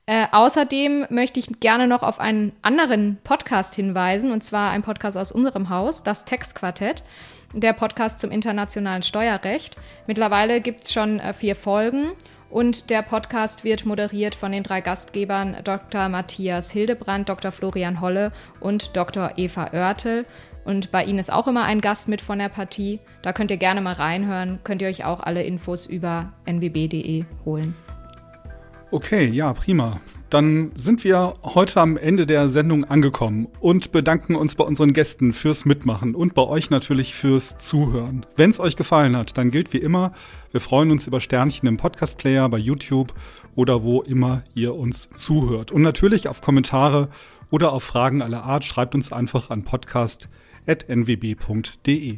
Äh, außerdem möchte ich gerne noch auf einen anderen Podcast hinweisen, und zwar ein Podcast aus unserem Haus, das Textquartett, der Podcast zum internationalen Steuerrecht. Mittlerweile gibt es schon äh, vier Folgen und der Podcast wird moderiert von den drei Gastgebern Dr. Matthias Hildebrand, Dr. Florian Holle und Dr. Eva Oertel. Und bei Ihnen ist auch immer ein Gast mit von der Partie. Da könnt ihr gerne mal reinhören, könnt ihr euch auch alle Infos über nwb.de holen. Okay, ja, prima. Dann sind wir heute am Ende der Sendung angekommen und bedanken uns bei unseren Gästen fürs Mitmachen und bei euch natürlich fürs Zuhören. Wenn es euch gefallen hat, dann gilt wie immer, wir freuen uns über Sternchen im Podcast-Player, bei YouTube oder wo immer ihr uns zuhört. Und natürlich auf Kommentare oder auf Fragen aller Art schreibt uns einfach an podcast.nwb.de.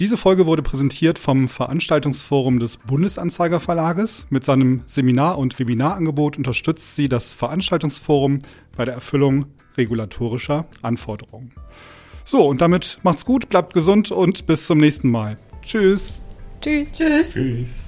Diese Folge wurde präsentiert vom Veranstaltungsforum des Bundesanzeigerverlages. Mit seinem Seminar- und Webinarangebot unterstützt sie das Veranstaltungsforum bei der Erfüllung regulatorischer Anforderungen. So, und damit macht's gut, bleibt gesund und bis zum nächsten Mal. Tschüss. Tschüss. Tschüss. Tschüss.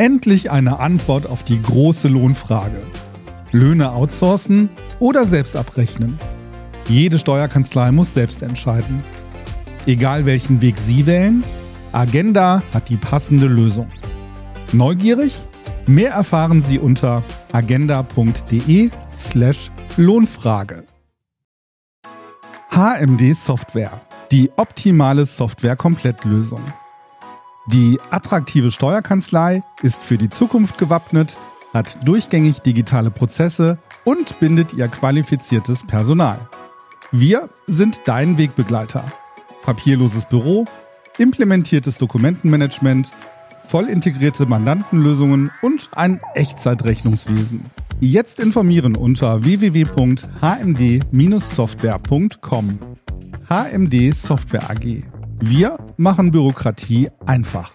Endlich eine Antwort auf die große Lohnfrage. Löhne outsourcen oder selbst abrechnen? Jede Steuerkanzlei muss selbst entscheiden. Egal welchen Weg Sie wählen, Agenda hat die passende Lösung. Neugierig? Mehr erfahren Sie unter agenda.de/slash Lohnfrage. HMD Software, die optimale Software-Komplettlösung. Die attraktive Steuerkanzlei ist für die Zukunft gewappnet, hat durchgängig digitale Prozesse und bindet ihr qualifiziertes Personal. Wir sind dein Wegbegleiter. Papierloses Büro, implementiertes Dokumentenmanagement, voll integrierte Mandantenlösungen und ein Echtzeitrechnungswesen. Jetzt informieren unter www.hmd-software.com. HMD Software AG. Wir machen Bürokratie einfach.